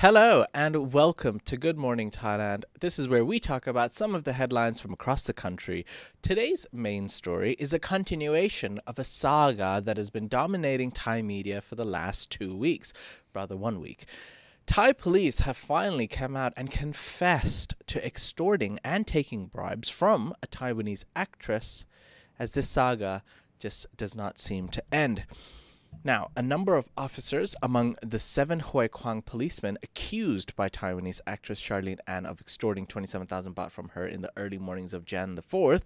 Hello and welcome to Good Morning Thailand. This is where we talk about some of the headlines from across the country. Today's main story is a continuation of a saga that has been dominating Thai media for the last two weeks, rather, one week. Thai police have finally come out and confessed to extorting and taking bribes from a Taiwanese actress, as this saga just does not seem to end. Now, a number of officers among the seven Huai Khwang policemen accused by Taiwanese actress Charlene An of extorting 27,000 baht from her in the early mornings of Jan the 4th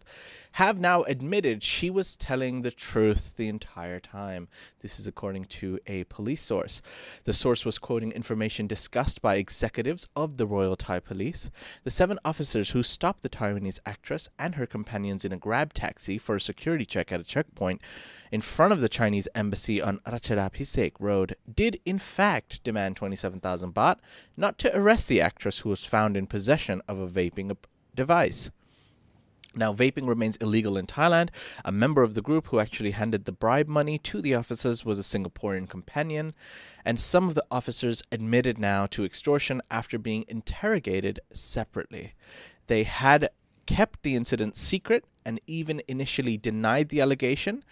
have now admitted she was telling the truth the entire time. This is according to a police source. The source was quoting information discussed by executives of the Royal Thai Police. The seven officers who stopped the Taiwanese actress and her companions in a grab taxi for a security check at a checkpoint in front of the Chinese embassy on Ratchadapisek Road did in fact demand 27,000 baht, not to arrest the actress who was found in possession of a vaping device. Now, vaping remains illegal in Thailand. A member of the group who actually handed the bribe money to the officers was a Singaporean companion, and some of the officers admitted now to extortion after being interrogated separately. They had kept the incident secret and even initially denied the allegation,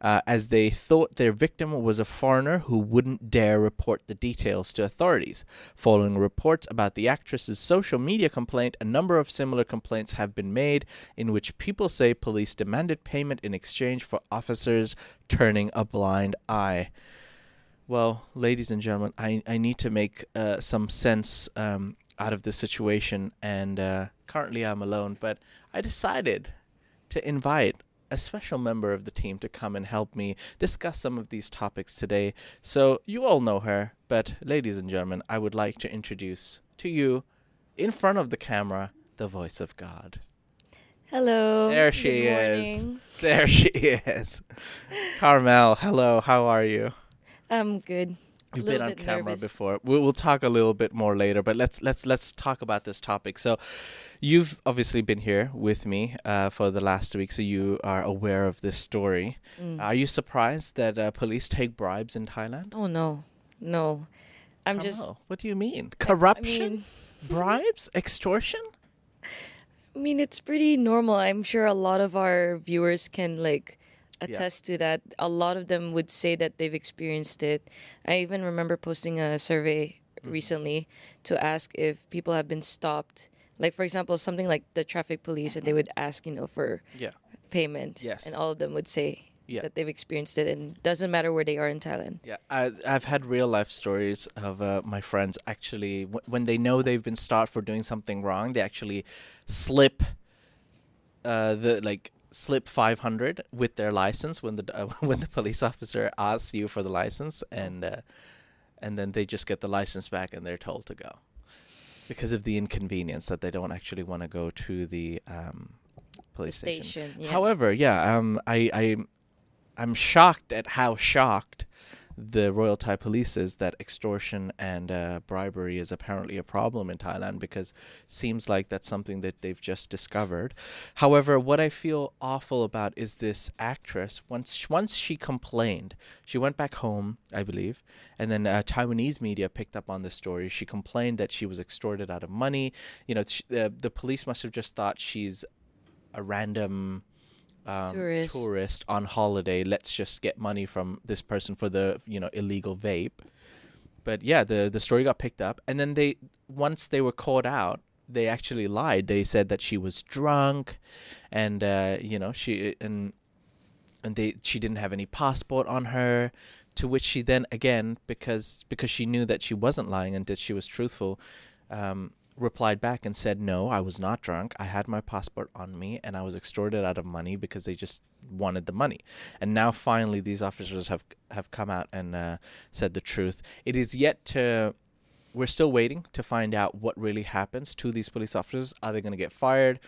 uh, as they thought their victim was a foreigner who wouldn't dare report the details to authorities. Following reports about the actress's social media complaint, a number of similar complaints have been made in which people say police demanded payment in exchange for officers turning a blind eye. Well, ladies and gentlemen, I, I need to make uh, some sense um, out of this situation, and uh, currently I'm alone, but I decided to invite a special member of the team to come and help me discuss some of these topics today. So, you all know her, but ladies and gentlemen, I would like to introduce to you, in front of the camera, the voice of God. Hello. There she is. There she is. Carmel, hello, how are you? I'm good. We've been on camera nervous. before. We'll, we'll talk a little bit more later, but let's let's let's talk about this topic. So, you've obviously been here with me uh, for the last week, so you are aware of this story. Mm. Are you surprised that uh, police take bribes in Thailand? oh no, no. I'm just. What do you mean? Corruption, I mean, bribes, extortion? I mean, it's pretty normal. I'm sure a lot of our viewers can like Yeah. attest to that. A lot of them would say that they've experienced it. I even remember posting a survey Mm-hmm. recently to ask if people have been stopped. Like for example, something like the traffic police, and they would ask, you know, for Yeah. payment. Yes. And all of them would say Yeah. that they've experienced it, and doesn't matter where they are in Thailand. Yeah, I, I've had real life stories of uh, my friends actually, w- when they know they've been stopped for doing something wrong, they actually slip uh, the like slip 500 with their license when the uh, when the police officer asks you for the license and uh, and then they just get the license back and they're told to go because of the inconvenience that they don't actually want to go to the um, The police station. station. Yeah. However, yeah, um, I, I, I'm shocked at how shocked the Royal Thai Police is that extortion and uh, bribery is apparently a problem in Thailand because seems like that's something that they've just discovered. However, what I feel awful about is this actress. Once once she complained, she went back home, I believe, and then uh, Taiwanese media picked up on this story. She complained that she was extorted out of money. You know, sh- uh, the police must have just thought she's a random um, Tourist. tourist on holiday. Let's just get money from this person for the you know illegal vape. But yeah, the the story got picked up, and then they once they were caught out, they actually lied. They said that she was drunk, and uh, you know she and and they she didn't have any passport on her. To which she then again because because she knew that she wasn't lying and that she was truthful, um, replied back and said, No, I was not drunk. I had my passport on me and I was extorted out of money because they just wanted the money. And now finally these officers have have come out and uh, said the truth. It is yet to we're still waiting to find out what really happens to these police officers. Are they going to get fired?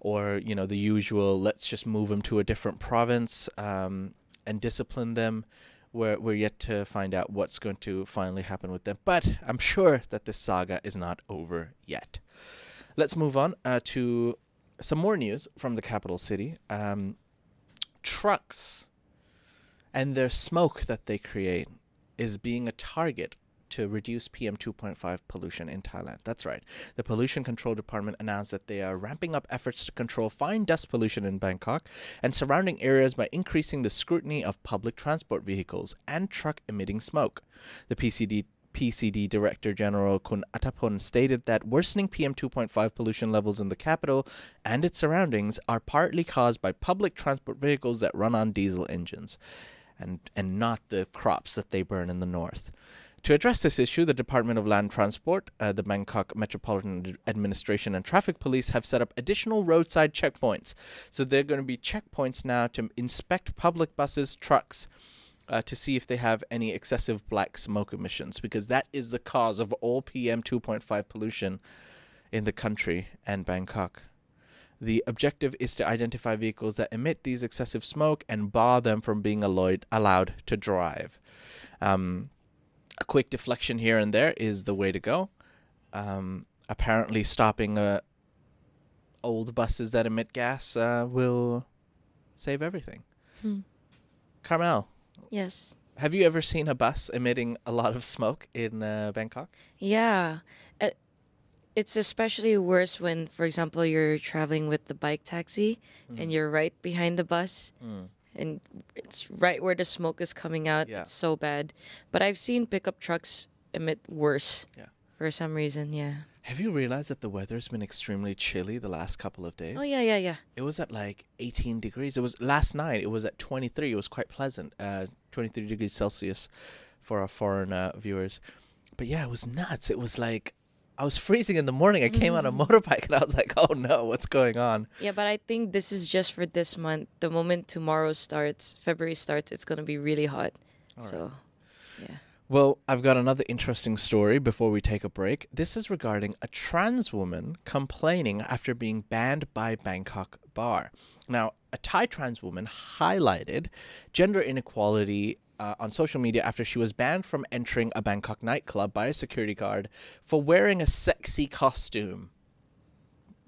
Or, you know, the usual, let's just move them to a different province um, and discipline them we're, we're yet to find out what's going to finally happen with them. But I'm sure that this saga is not over yet. Let's move on uh, to some more news from the capital city. Um, trucks and their smoke that they create is being a target to reduce PM 2.5 pollution in Thailand. That's right. The Pollution Control Department announced that they are ramping up efforts to control fine dust pollution in Bangkok and surrounding areas by increasing the scrutiny of public transport vehicles and truck emitting smoke. The PCD PCD Director General Kun Atapon stated that worsening PM 2.5 pollution levels in the capital and its surroundings are partly caused by public transport vehicles that run on diesel engines and, and not the crops that they burn in the north. To address this issue, the Department of Land Transport, uh, the Bangkok Metropolitan Administration, and Traffic Police have set up additional roadside checkpoints. So they're going to be checkpoints now to inspect public buses, trucks, uh, to see if they have any excessive black smoke emissions, because that is the cause of all PM 2.5 pollution in the country and Bangkok. The objective is to identify vehicles that emit these excessive smoke and bar them from being allowed, allowed to drive. Um, a quick deflection here and there is the way to go. Um, apparently, stopping uh, old buses that emit gas uh, will save everything. Hmm. Carmel, Yes. have you ever seen a bus emitting a lot of smoke in uh, Bangkok? Yeah. Uh, It's especially worse when, for example, you're traveling with the bike taxi and you're right behind the bus Mm. And it's right where the smoke is coming out. Yeah. It's so bad. But I've seen pickup trucks emit worse. Yeah. For some reason, yeah. Have you realized that the weather's been extremely chilly the last couple of days? Oh yeah, yeah, yeah. It was at like 18 degrees. It was last night. It was at 23. It was quite pleasant. Uh, 23 degrees Celsius for our foreign uh, viewers. But yeah, it was nuts. It was like I was freezing in the morning. I came on a mm-hmm. motorbike and I was like, "Oh no, what's going on?" Yeah, but I think this is just for this month. The moment tomorrow starts, February starts, it's gonna be really hot. so, yeah. Well, I've got another interesting story before we take a break. This is regarding a trans woman complaining after being banned by Bangkok bar. Now, a Thai trans woman highlighted gender inequality uh, on social media after she was banned from entering a Bangkok nightclub by a security guard for wearing a sexy costume.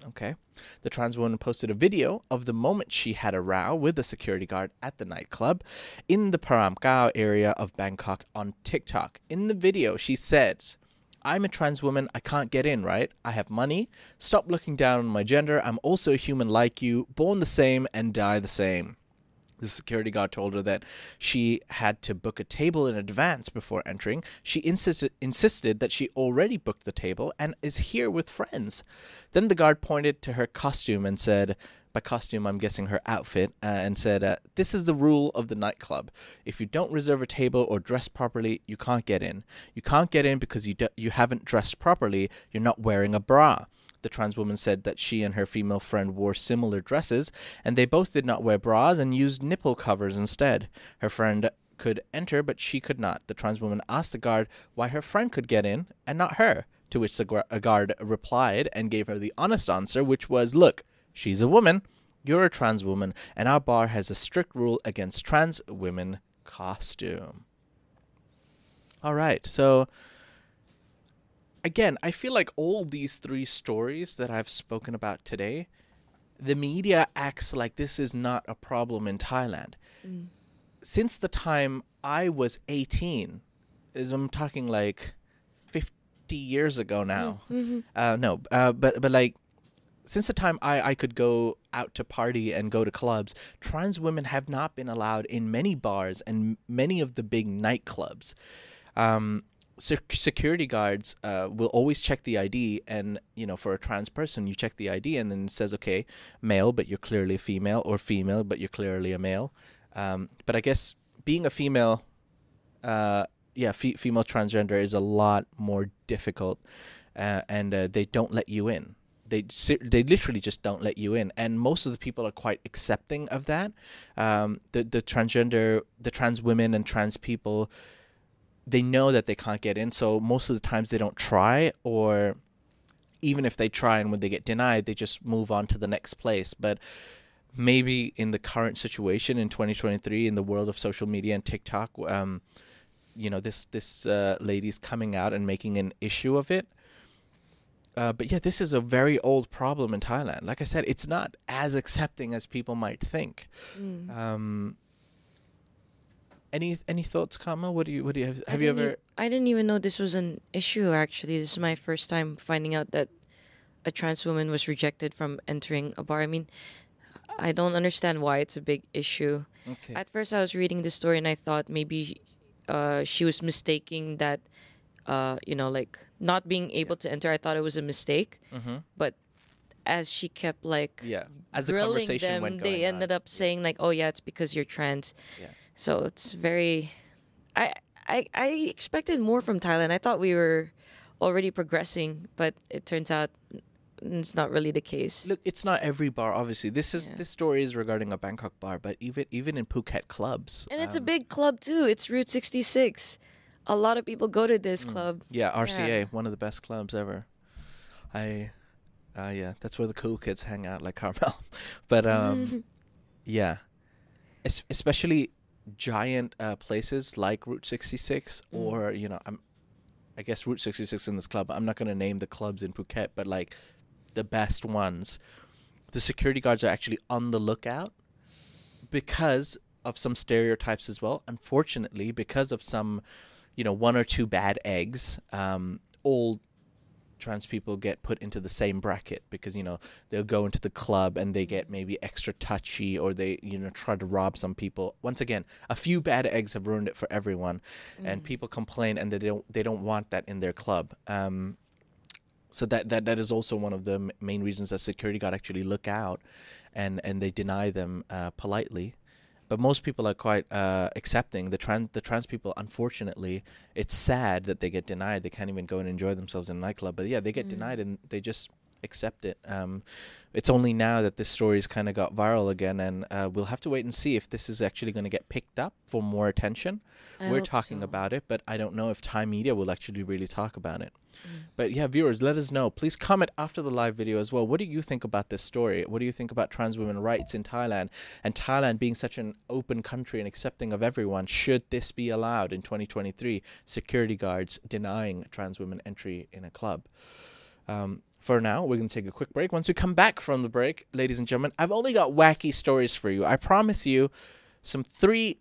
Okay. The trans woman posted a video of the moment she had a row with the security guard at the nightclub in the Paramgao area of Bangkok on TikTok. In the video, she says, I'm a trans woman. I can't get in, right? I have money. Stop looking down on my gender. I'm also a human like you, born the same and die the same. The security guard told her that she had to book a table in advance before entering. She insisted insisted that she already booked the table and is here with friends. Then the guard pointed to her costume and said, by costume I'm guessing her outfit, uh, and said, uh, "This is the rule of the nightclub. If you don't reserve a table or dress properly, you can't get in. You can't get in because you do- you haven't dressed properly. You're not wearing a bra." The trans woman said that she and her female friend wore similar dresses, and they both did not wear bras and used nipple covers instead. Her friend could enter, but she could not. The trans woman asked the guard why her friend could get in and not her, to which the guard replied and gave her the honest answer, which was, Look, she's a woman, you're a trans woman, and our bar has a strict rule against trans women costume. All right, so again, I feel like all these three stories that I've spoken about today, the media acts like this is not a problem in Thailand. Since the time I was 18, is I'm talking like 50 years ago now. Uh, no, uh, but but like since the time I, I could go out to party and go to clubs, trans women have not been allowed in many bars and many of the big nightclubs. Um, sec- security guards uh, will always check the ID, and you know, for a trans person, you check the ID, and then it says, okay, male, but you're clearly a female, or female, but you're clearly a male. Um, but I guess being a female, uh, yeah, fe- female transgender is a lot more difficult, uh, and uh, they don't let you in. They they literally just don't let you in, and most of the people are quite accepting of that. Um, the the transgender, the trans women and trans people, they know that they can't get in, so most of the times they don't try, or even if they try and when they get denied, they just move on to the next place. But maybe in the current situation in 2023 in the world of social media and TikTok, um, you know, this this uh, lady's coming out and making an issue of it. Uh, but yeah, this is a very old problem in Thailand. Like I said, it's not as accepting as people might think. Um, Any any thoughts, Carmel? What do you what do you have? Have you ever? e- I didn't even know this was an issue. Actually, this is my first time finding out that a trans woman was rejected from entering a bar. I mean, I don't understand why it's a big issue. Okay. At first, I was reading the story and I thought maybe uh, she was mistaking that, uh, you know, like not being able to enter. I thought it was a mistake. Mhm. But as she kept like Yeah. As the conversation them, went they ended on. up saying like, "Oh yeah, it's because you're trans." Yeah. So it's very, I I I expected more from Thailand. I thought we were already progressing, but it turns out it's not really the case. Look, it's not every bar. Obviously, this is Yeah. this story is regarding a Bangkok bar, but even even in Phuket clubs, and it's a um, big club too. It's Route 66. A lot of people go to this club. Yeah, RCA, one of the best clubs ever. I, uh, yeah, that's where the cool kids hang out, like Carmel. but um, yeah, es- especially giant uh, places like Route 66, Mm. or you know, I'm, I guess Route 66 in this club. I'm not gonna name the clubs in Phuket, but like the best ones. The security guards are actually on the lookout because of some stereotypes as well. Unfortunately, because of some, you know, one or two bad eggs, um, all trans people get put into the same bracket because you know they'll go into the club and they get maybe extra touchy or they you know try to rob some people. Once again a few bad eggs have ruined it for everyone and people complain and they don't they don't want that in their club. Um so that that that is also one of the main reasons that security guard actually look out and and they deny them uh, politely but most people are quite uh, accepting. The trans the trans people unfortunately it's sad that they get denied. They can't even go and enjoy themselves in a nightclub but yeah they get denied and they just accept it um, it's only now that this story's kind of got viral again and uh, we'll have to wait and see if this is actually going to get picked up for more attention I we're talking so. about it but i don't know if thai media will actually really talk about it Mm. but yeah, viewers, let us know. Please comment after the live video as well. What do you think about this story? What do you think about trans women rights in Thailand and Thailand being such an open country and accepting of everyone? Should this be allowed in 2023? Security guards denying trans women entry in a club. Um, for now, we're going to take a quick break. Once we come back from the break, ladies and gentlemen, I've only got wacky stories for you. I promise you some three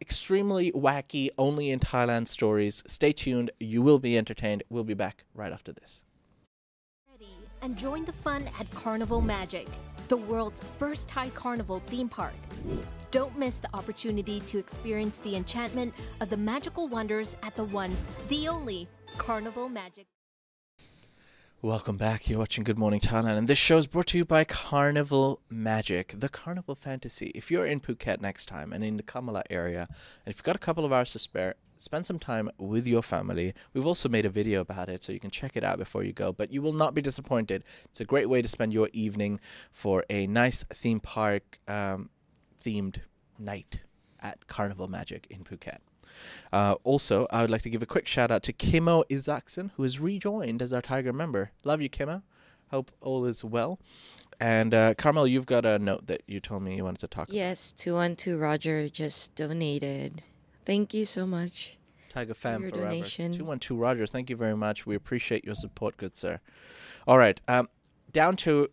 extremely wacky, only in Thailand stories. Stay tuned. You will be entertained. We'll be back right after this. Ready and join the fun at Carnival Magic, the world's first Thai carnival theme park. Don't miss the opportunity to experience the enchantment of the magical wonders at the one, the only Carnival Magic. Welcome back. You're watching Good Morning Thailand, and this show is brought to you by Carnival Magic, the Carnival Fantasy. If you're in Phuket next time and in the Kamala area, and if you've got a couple of hours to spare, spend some time with your family. We've also made a video about it, so you can check it out before you go. But you will not be disappointed. It's a great way to spend your evening for a nice theme park um, themed night at Carnival Magic in Phuket. Uh, also, I would like to give a quick shout out to Kimo Isaacson, who has rejoined as our Tiger member. Love you, Kimo. Hope all is well. And uh, Carmel, you've got a note that you told me you wanted to talk Yes, 212 Roger just donated. Thank you so much. about. Tiger fan your forever. donation. 212 Roger, thank you very much. We appreciate your support, good sir. All right, um, down to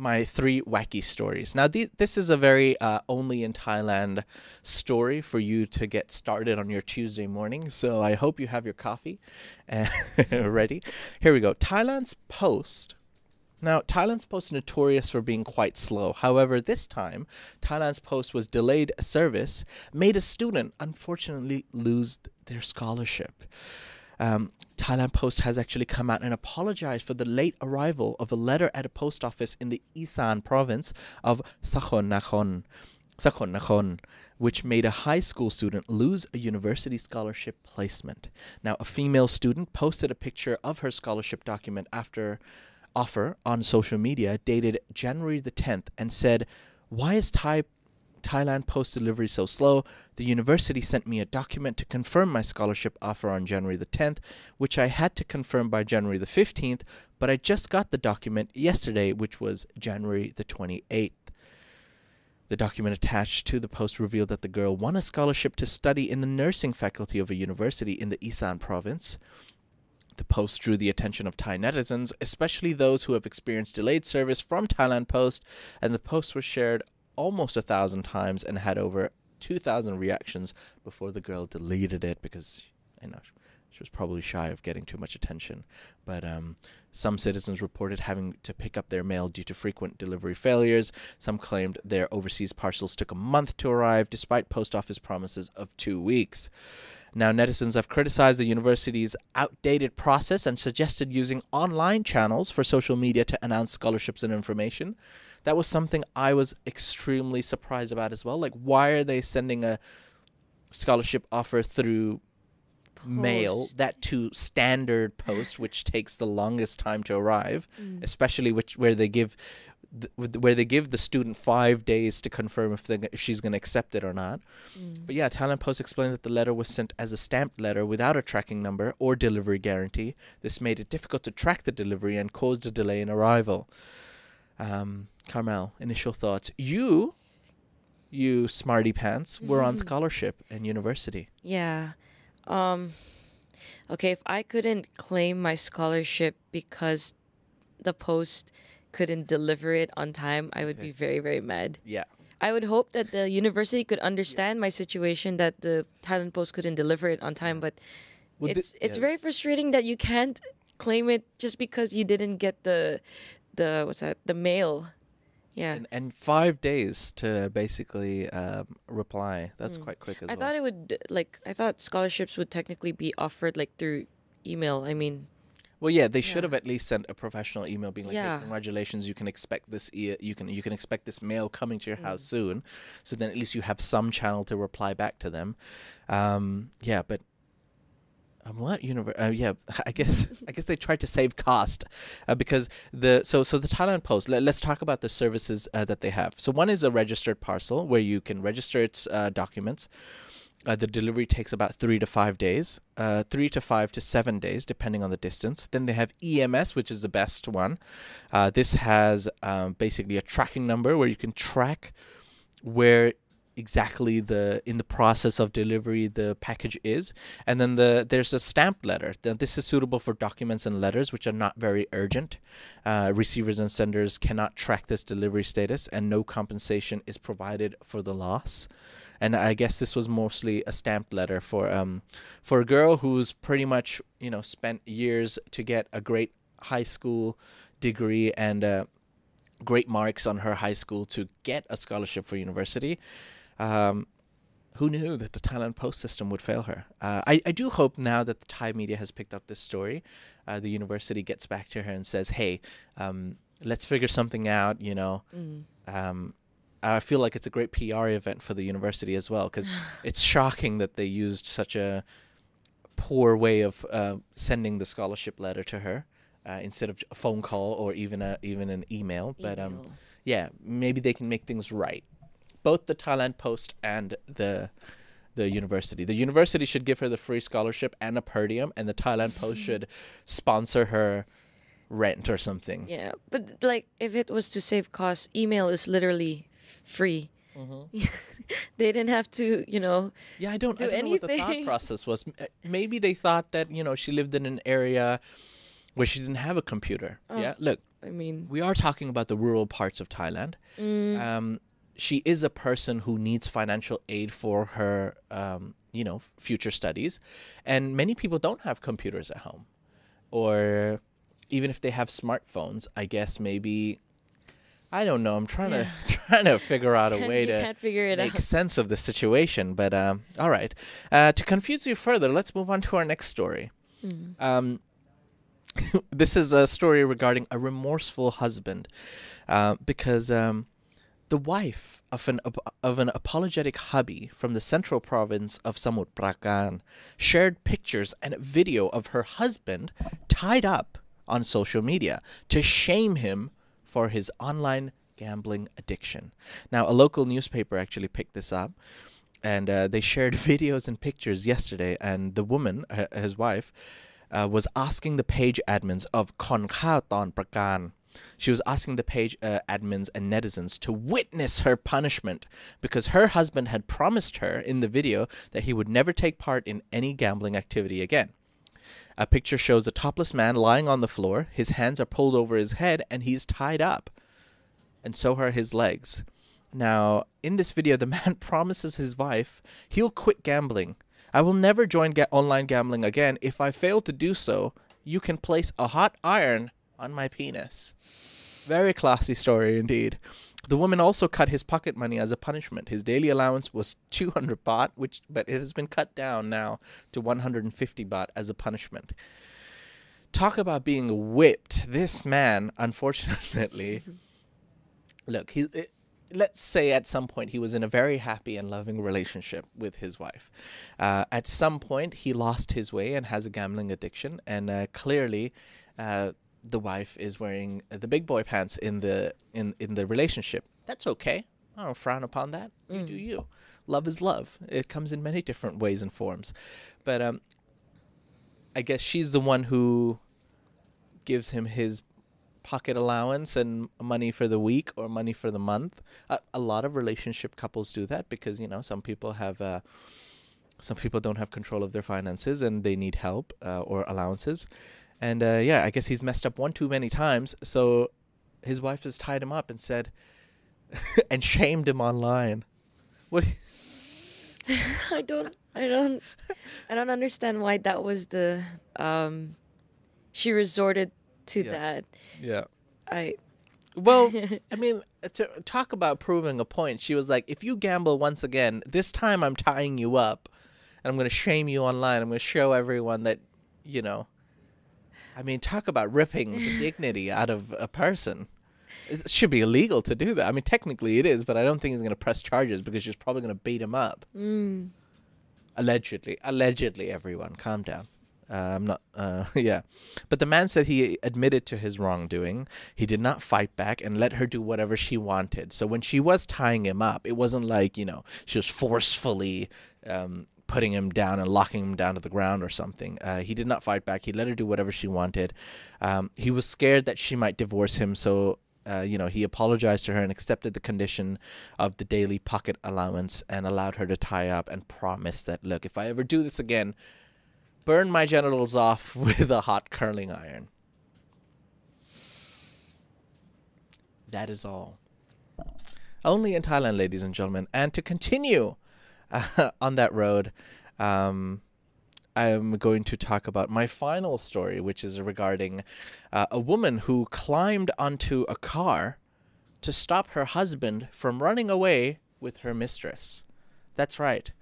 my three wacky stories. Now, the, this is a very uh, only in Thailand story for you to get started on your Tuesday morning. So I hope you have your coffee ready. Here we go. Thailand's Post. Now, Thailand's Post notorious for being quite slow. However, this time, Thailand's Post was delayed service, made a student unfortunately lose their scholarship. Um, Thailand Post has actually come out and apologized for the late arrival of a letter at a post office in the Isan province of Sakhon Nakhon, Sakhon Nakhon, which made a high school student lose a university scholarship placement. Now, a female student posted a picture of her scholarship document after offer on social media dated January the 10th and said, Why is Thai Thailand post delivery so slow? The university sent me a document to confirm my scholarship offer on January the 10th, which I had to confirm by January the 15th, but I just got the document yesterday, which was January the 28th. The document attached to the post revealed that the girl won a scholarship to study in the nursing faculty of a university in the Isan province. The post drew the attention of Thai netizens, especially those who have experienced delayed service from Thailand Post, and the post was shared almost a thousand times and had over 2,000 reactions before the girl deleted it because, you know, she was probably shy of getting too much attention. But um, some citizens reported having to pick up their mail due to frequent delivery failures. Some claimed their overseas parcels took a month to arrive, despite post office promises of two weeks. Now, netizens have criticized the university's outdated process and suggested using online channels for social media to announce scholarships and information. That was something I was extremely surprised about as well. Like, why are they sending a scholarship offer through mail that to standard post which takes the longest time to arrive Mm. especially which where they give th- where they give the student five days to confirm if, if she's going to accept it or not. Mm. but yeah Thailand Post explained that the letter was sent as a stamped letter without a tracking number or delivery guarantee. This made it difficult to track the delivery and caused a delay in arrival. Um, Carmel initial thoughts. You you smarty pants were on scholarship in university. Yeah. Um okay, if I couldn't claim my scholarship because the post couldn't deliver it on time, I would Okay. be very very mad. yeah I would hope that the university could understand my situation that the Thailand Post couldn't deliver it on time, but Well, it's it's yeah. very frustrating that you can't claim it just because you didn't get the the what's that the mail. Yeah. and, and five days to basically um, reply. That's Mm. quite quick as I well. thought it would like I thought scholarships would technically be offered like through email. I mean, well, yeah, they should Yeah. have at least sent a professional email being like, Yeah. hey, "Congratulations, you can expect this. E- you can you can expect this mail coming to your house Mm. soon." So then at least you have some channel to reply back to them. Um, yeah, but. Um, what universe? Uh, yeah, I guess I guess they tried to save cost uh, because the so so the Thailand Post. Let, us talk about the services uh, that they have. So one is a registered parcel where you can register its uh, documents. Uh, the delivery takes about three to five days, uh, three to five to seven days, depending on the distance. Then they have EMS, which is the best one. Uh, this has um, basically a tracking number where you can track where exactly the in the process of delivery the package is and then the there's a stamped letter this is suitable for documents and letters which are not very urgent uh, receivers and senders cannot track this delivery status and no compensation is provided for the loss and I guess this was mostly a stamped letter for um for a girl who's pretty much you know spent years to get a great high school degree and uh, great marks on her high school to get a scholarship for university. Um, who knew that the Thailand Post system would fail her? Uh, I, I do hope now that the Thai media has picked up this story, uh, the university gets back to her and says, hey, um, let's figure something out, you know. mm, Um, I feel like it's a great PR event for the university as well because it's shocking that they used such a poor way of uh, sending the scholarship letter to her uh, instead of a phone call or even a even an email. But um, yeah, maybe they can make things right. Both the Thailand Post and the the university. The university should give her the free scholarship and a per diem, and the Thailand Post should sponsor her rent or something. yeah, but like if it was to save costs, email is literally free. they didn't have to, you know. Yeah, I don't, do I don't know what the thought process was. Uh, Maybe they thought that you know she lived in an area where she didn't have a computer. Oh. Yeah, look, I mean, we are talking about the rural parts of Thailand. mm, um, she is a person who needs financial aid for her, um, you know, future studies, and many people don't have computers at home, or even if they have smartphones, I guess maybe. I don't know. I'm trying to trying to figure out a way to make out. sense of the situation. But um, all right, uh, to confuse you further, let's move on to our next story. Mm. Um, this is a story regarding a remorseful husband, uh, because um, the wife of an of an apologetic hubby from the central province of Samut Prakan shared pictures and a video of her husband tied up on social media to shame him for his online gambling addiction. Now, a local newspaper actually picked this up. And uh, they shared videos and pictures yesterday, and the woman, h- his wife, uh, was asking the page admins of Kon Khao Ton Prakan. She was asking the page uh, admins and netizens to witness her punishment because her husband had promised her in the video that he would never take part in any gambling activity again. A picture shows a topless man lying on the floor. His hands are pulled over his head and he's tied up. And so are his legs. Now, in this video, the man promises his wife he'll quit gambling. I will never join ga- online gambling again. If I fail to do so, you can place a hot iron on my penis. Very classy story indeed. The woman also cut his pocket money as a punishment. His daily allowance was 200 baht, which but it has been cut down now to 150 baht as a punishment. Talk about being whipped. This man, unfortunately, look, he it, let's say at some point he was in a very happy and loving relationship with his wife. Uh, at some point, he lost his way and has a gambling addiction, and uh, clearly, uh, the wife is wearing the big boy pants in the in in the relationship. That's okay. I don't frown upon that. You do you. Love is love. It comes in many different ways and forms, but um, I guess she's the one who gives him his pocket allowance and money for the week or money for the month. A, a lot of relationship couples do that because you know some people have uh, some people don't have control of their finances and they need help uh, or allowances. And uh, yeah, I guess he's messed up one too many times. So his wife has tied him up and said and shamed him online. What? I don't I don't I don't understand why that was the um she resorted to Yeah. that. Yeah. I Well, I mean, to talk about proving a point, she was like, if you gamble once again, this time I'm tying you up and I'm going to shame you online. I'm going to show everyone that, you know, I mean, talk about ripping the dignity out of a person. It should be illegal to do that. I mean, technically it is, but I don't think he's going to press charges because she's probably going to beat him up. mm, Allegedly. Allegedly, everyone. Calm down. Uh, I'm not, uh, yeah. But the man said he admitted to his wrongdoing. He did not fight back and let her do whatever she wanted. So when she was tying him up, it wasn't like, you know, she was forcefully um, putting him down and locking him down to the ground or something. Uh, he did not fight back. He let her do whatever she wanted. Um, he was scared that she might divorce him. So uh, you know, he apologized to her and accepted the condition of the daily pocket allowance and allowed her to tie up and promised that, look, if I ever do this again, burn my genitals off with a hot curling iron. That is all. Only in Thailand, ladies and gentlemen. And to continue uh, on that road, um, I'm going to talk about my final story, which is regarding uh, a woman who climbed onto a car to stop her husband from running away with her mistress. That's right.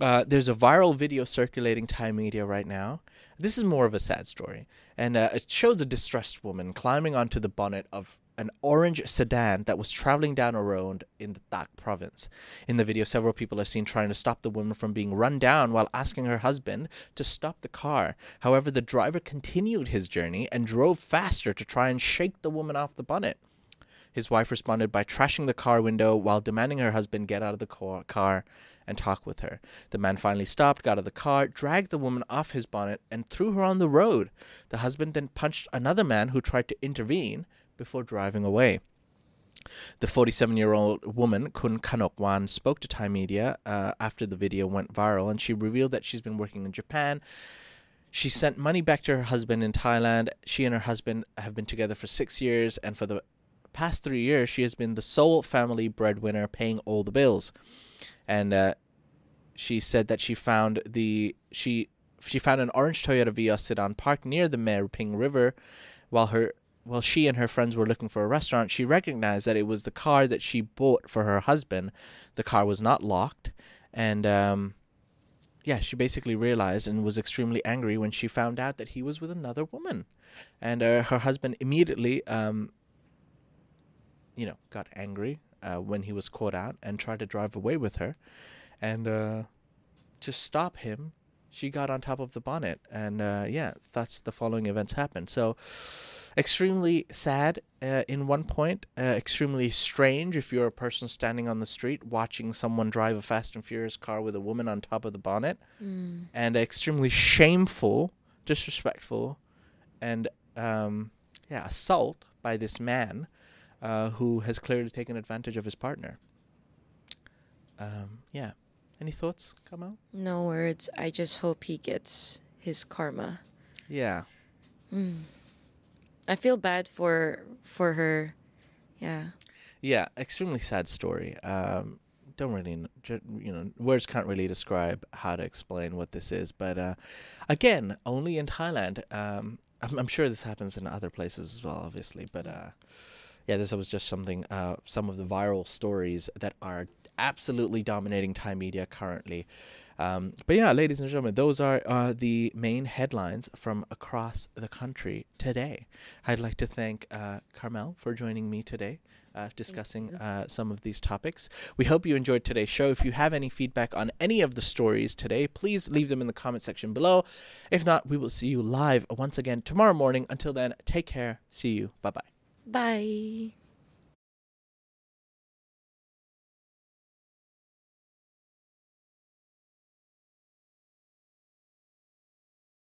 Uh, there's a viral video circulating Thai media right now. This is more of a sad story, and uh, it shows a distressed woman climbing onto the bonnet of an orange sedan that was traveling down a road in the Tak province. In the video, several people are seen trying to stop the woman from being run down while asking her husband to stop the car. However, the driver continued his journey and drove faster to try and shake the woman off the bonnet. His wife responded by trashing the car window while demanding her husband get out of the car and talk with her. The man finally stopped, got out of the car, dragged the woman off his bonnet, and threw her on the road. The husband then punched another man who tried to intervene before driving away. The 47 year old woman, Kun Kanokwan, spoke to Thai media uh, after the video went viral, and she revealed that she's been working in Japan. She sent money back to her husband in Thailand. She and her husband have been together for six years, and for the past three years, she has been the sole family breadwinner, paying all the bills. And uh, she said that she found the she she found an orange Toyota Vios sedan parked near the Mae Ping River, while her while she and her friends were looking for a restaurant. She recognized that it was the car that she bought for her husband. The car was not locked, and um, yeah, she basically realized and was extremely angry when she found out that he was with another woman, and uh, her husband immediately um, you know, got angry uh, when he was caught out and tried to drive away with her. And uh, to stop him, she got on top of the bonnet. And uh, yeah, that's the following events happened. So, extremely sad uh, in one point, uh, extremely strange if you're a person standing on the street watching someone drive a Fast and Furious car with a woman on top of the bonnet, mm, and extremely shameful, disrespectful, and um, yeah, assault by this man uh, who has clearly taken advantage of his partner. Um, yeah. Any thoughts, Carmel? no words. I just hope he gets his karma. Yeah. Mm. I feel bad for for her. Yeah. Yeah, extremely sad story. Um, don't really, you know, words can't really describe how to explain what this is. But uh, again, only in Thailand. Um, I'm, I'm sure this happens in other places as well, obviously. But uh, yeah, this was just something. Uh, some of the viral stories that are absolutely dominating Thai media currently. Um, but yeah, ladies and gentlemen, those are uh, the main headlines from across the country today. I'd like to thank uh, Carmel for joining me today. Uh, discussing uh, some of these topics. We hope you enjoyed today's show. If you have any feedback on any of the stories today, please leave them in the comment section below. If not, we will see you live once again tomorrow morning. Until then, take care. See you. Bye bye. Bye.